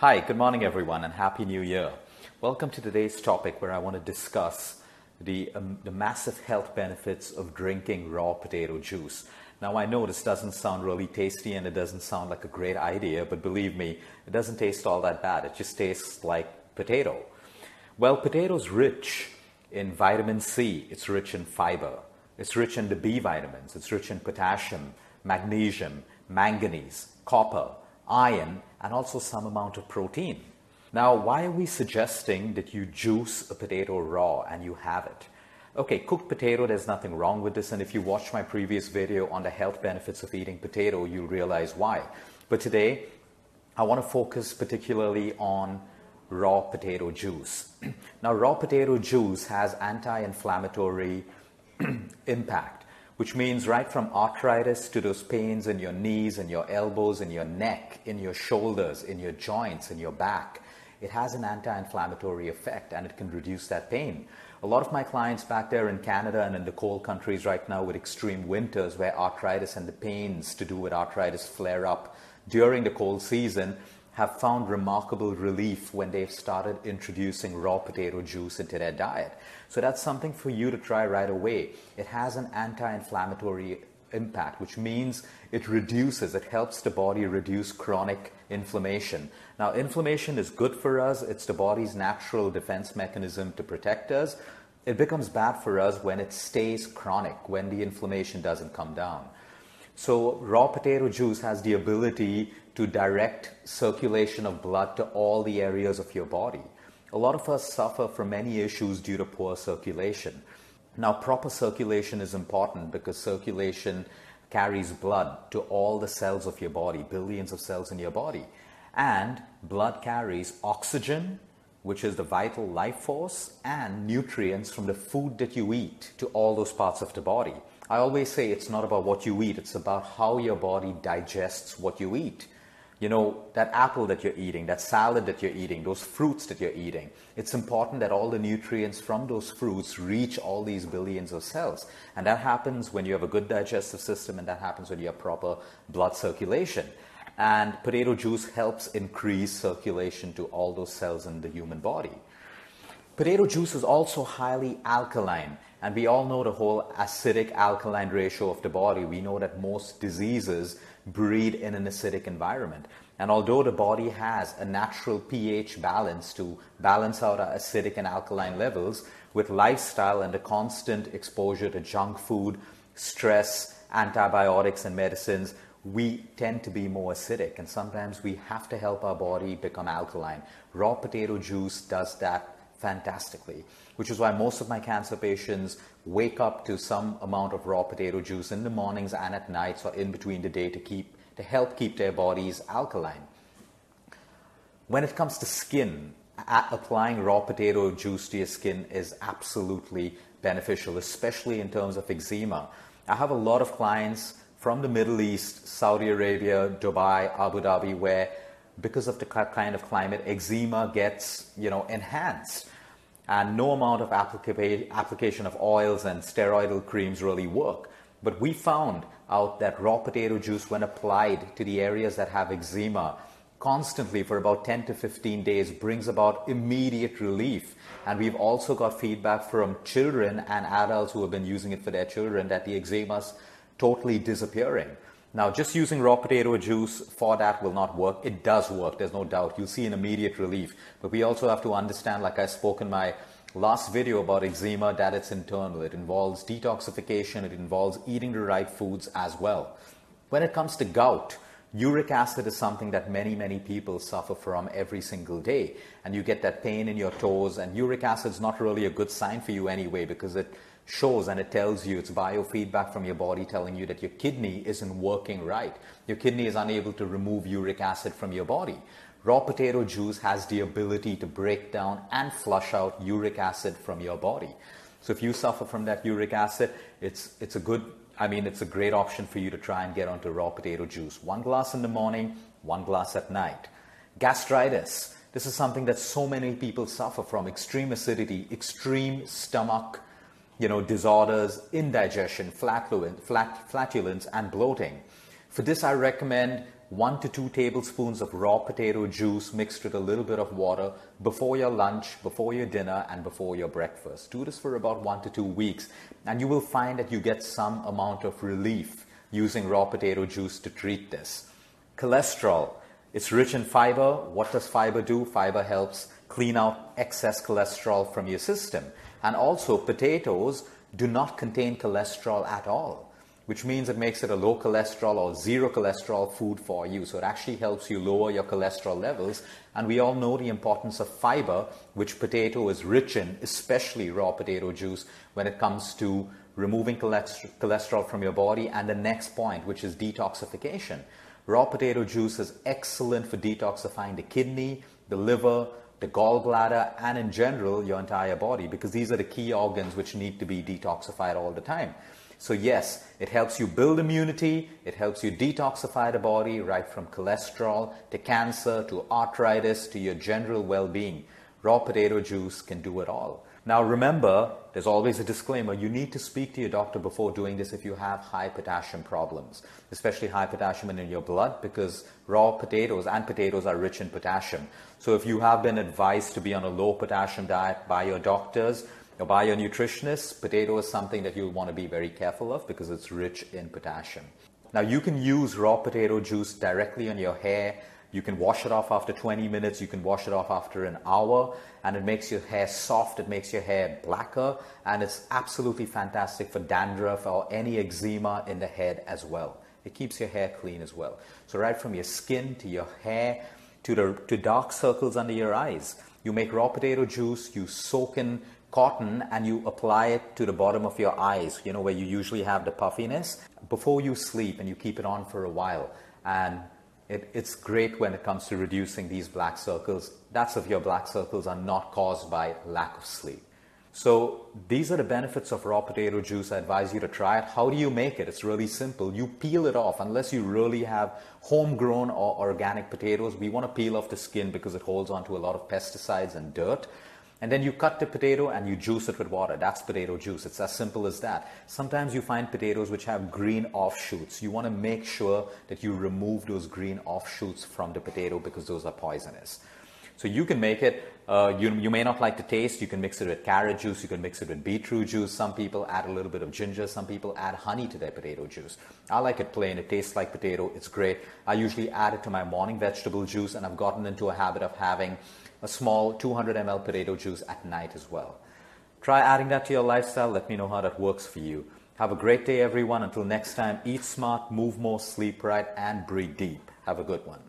Hi, good morning, everyone, and Happy New Year. Welcome to today's topic where I want to discuss the, um, the massive health benefits of drinking raw potato juice. Now, I know this doesn't sound really tasty and it doesn't sound like a great idea, but believe me, it doesn't taste all that bad. It just tastes like potato. Well, potato's rich in vitamin C, it's rich in fiber, it's rich in the B vitamins, it's rich in potassium, magnesium, manganese, copper, iron, and also some amount of protein. Now, why are we suggesting that you juice a potato raw and you have it? Okay, cooked potato, there's nothing wrong with this. And if you watched my previous video on the health benefits of eating potato, you'll realize why. But today, I want to focus particularly on raw potato juice. now, raw potato juice has anti inflammatory impact which means right from arthritis to those pains in your knees and your elbows and your neck, in your shoulders, in your joints, in your back. It has an anti inflammatory effect and it can reduce that pain. A lot of my clients back there in Canada and in the cold countries right now with extreme winters where arthritis and the pains to do with arthritis flare up during the cold season have found remarkable relief when they've started introducing raw potato juice into their diet. So that's something for you to try right away. It has an anti inflammatory impact, which means it reduces, it helps the body reduce chronic inflammation. Now, inflammation is good for us, it's the body's natural defense mechanism to protect us. It becomes bad for us when it stays chronic, when the inflammation doesn't come down. So, raw potato juice has the ability to direct circulation of blood to all the areas of your body. A lot of us suffer from many issues due to poor circulation. Now, proper circulation is important because circulation carries blood to all the cells of your body, billions of cells in your body. And blood carries oxygen, which is the vital life force, and nutrients from the food that you eat to all those parts of the body. I always say it's not about what you eat, it's about how your body digests what you eat. You know, that apple that you're eating, that salad that you're eating, those fruits that you're eating, it's important that all the nutrients from those fruits reach all these billions of cells. And that happens when you have a good digestive system, and that happens when you have proper blood circulation. And potato juice helps increase circulation to all those cells in the human body. Potato juice is also highly alkaline. And we all know the whole acidic alkaline ratio of the body. We know that most diseases breed in an acidic environment. And although the body has a natural pH balance to balance out our acidic and alkaline levels, with lifestyle and the constant exposure to junk food, stress, antibiotics, and medicines, we tend to be more acidic. And sometimes we have to help our body become alkaline. Raw potato juice does that fantastically, which is why most of my cancer patients wake up to some amount of raw potato juice in the mornings and at nights or in between the day to keep to help keep their bodies alkaline. When it comes to skin, applying raw potato juice to your skin is absolutely beneficial, especially in terms of eczema. I have a lot of clients from the Middle East, Saudi Arabia, Dubai, Abu Dhabi, where because of the kind of climate, eczema gets you know enhanced, and no amount of applica- application of oils and steroidal creams really work. But we found out that raw potato juice, when applied to the areas that have eczema, constantly for about 10 to 15 days brings about immediate relief. And we've also got feedback from children and adults who have been using it for their children that the eczema's totally disappearing. Now, just using raw potato juice for that will not work. It does work, there's no doubt. You'll see an immediate relief. But we also have to understand, like I spoke in my last video about eczema, that it's internal. It involves detoxification, it involves eating the right foods as well. When it comes to gout, uric acid is something that many, many people suffer from every single day. And you get that pain in your toes, and uric acid is not really a good sign for you anyway because it shows and it tells you it's biofeedback from your body telling you that your kidney isn't working right. Your kidney is unable to remove uric acid from your body. Raw potato juice has the ability to break down and flush out uric acid from your body. So if you suffer from that uric acid, it's it's a good I mean it's a great option for you to try and get onto raw potato juice. One glass in the morning, one glass at night. Gastritis. This is something that so many people suffer from extreme acidity, extreme stomach you know, disorders, indigestion, flatulence, flat, flatulence, and bloating. For this, I recommend one to two tablespoons of raw potato juice mixed with a little bit of water before your lunch, before your dinner, and before your breakfast. Do this for about one to two weeks, and you will find that you get some amount of relief using raw potato juice to treat this. Cholesterol. It's rich in fiber. What does fiber do? Fiber helps clean out excess cholesterol from your system. And also, potatoes do not contain cholesterol at all, which means it makes it a low cholesterol or zero cholesterol food for you. So it actually helps you lower your cholesterol levels. And we all know the importance of fiber, which potato is rich in, especially raw potato juice, when it comes to removing cholesterol from your body. And the next point, which is detoxification. Raw potato juice is excellent for detoxifying the kidney, the liver, the gallbladder, and in general, your entire body, because these are the key organs which need to be detoxified all the time. So, yes, it helps you build immunity, it helps you detoxify the body, right from cholesterol to cancer to arthritis to your general well being. Raw potato juice can do it all. Now, remember, there's always a disclaimer. You need to speak to your doctor before doing this if you have high potassium problems, especially high potassium in your blood, because raw potatoes and potatoes are rich in potassium. So, if you have been advised to be on a low potassium diet by your doctors or by your nutritionist, potato is something that you'll want to be very careful of because it's rich in potassium. Now, you can use raw potato juice directly on your hair you can wash it off after 20 minutes, you can wash it off after an hour, and it makes your hair soft, it makes your hair blacker, and it's absolutely fantastic for dandruff or any eczema in the head as well. It keeps your hair clean as well. So, right from your skin to your hair to, the, to dark circles under your eyes, you make raw potato juice, you soak in cotton and you apply it to the bottom of your eyes, you know, where you usually have the puffiness, before you sleep and you keep it on for a while. And it, it's great when it comes to reducing these black circles. That's if your black circles are not caused by lack of sleep. So these are the benefits of raw potato juice. I advise you to try it. How do you make it? It's really simple. You peel it off unless you really have homegrown or organic potatoes. We want to peel off the skin because it holds onto a lot of pesticides and dirt. And then you cut the potato and you juice it with water. That's potato juice. It's as simple as that. Sometimes you find potatoes which have green offshoots. You want to make sure that you remove those green offshoots from the potato because those are poisonous. So you can make it, uh, you, you may not like the taste. You can mix it with carrot juice. You can mix it with beetroot juice. Some people add a little bit of ginger. Some people add honey to their potato juice. I like it plain. It tastes like potato. It's great. I usually add it to my morning vegetable juice and I've gotten into a habit of having a small 200 ml potato juice at night as well. Try adding that to your lifestyle. Let me know how that works for you. Have a great day, everyone. Until next time, eat smart, move more, sleep right, and breathe deep. Have a good one.